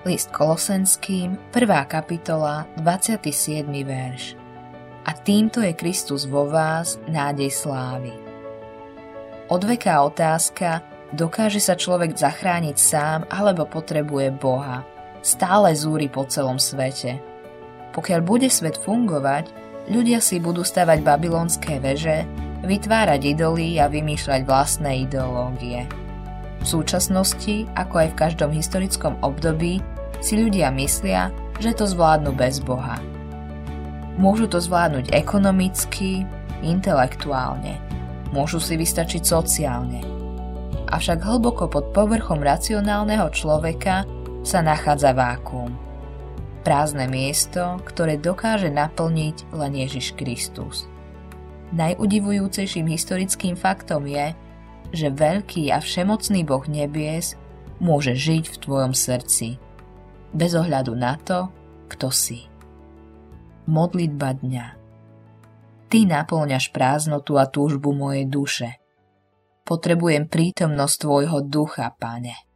List Kolosenským, 1. kapitola, 27. verš. A týmto je Kristus vo vás, nádej slávy. Odveká otázka, dokáže sa človek zachrániť sám alebo potrebuje Boha. Stále zúri po celom svete. Pokiaľ bude svet fungovať, ľudia si budú stavať babylonské veže, vytvárať idoly a vymýšľať vlastné ideológie. V súčasnosti, ako aj v každom historickom období, si ľudia myslia, že to zvládnu bez Boha. Môžu to zvládnuť ekonomicky, intelektuálne, môžu si vystačiť sociálne. Avšak hlboko pod povrchom racionálneho človeka sa nachádza vákuum. Prázdne miesto, ktoré dokáže naplniť len Ježiš Kristus. Najudivujúcejším historickým faktom je, že veľký a všemocný Boh nebies môže žiť v tvojom srdci. Bez ohľadu na to, kto si. Modlitba dňa Ty naplňaš prázdnotu a túžbu mojej duše. Potrebujem prítomnosť tvojho ducha, pane.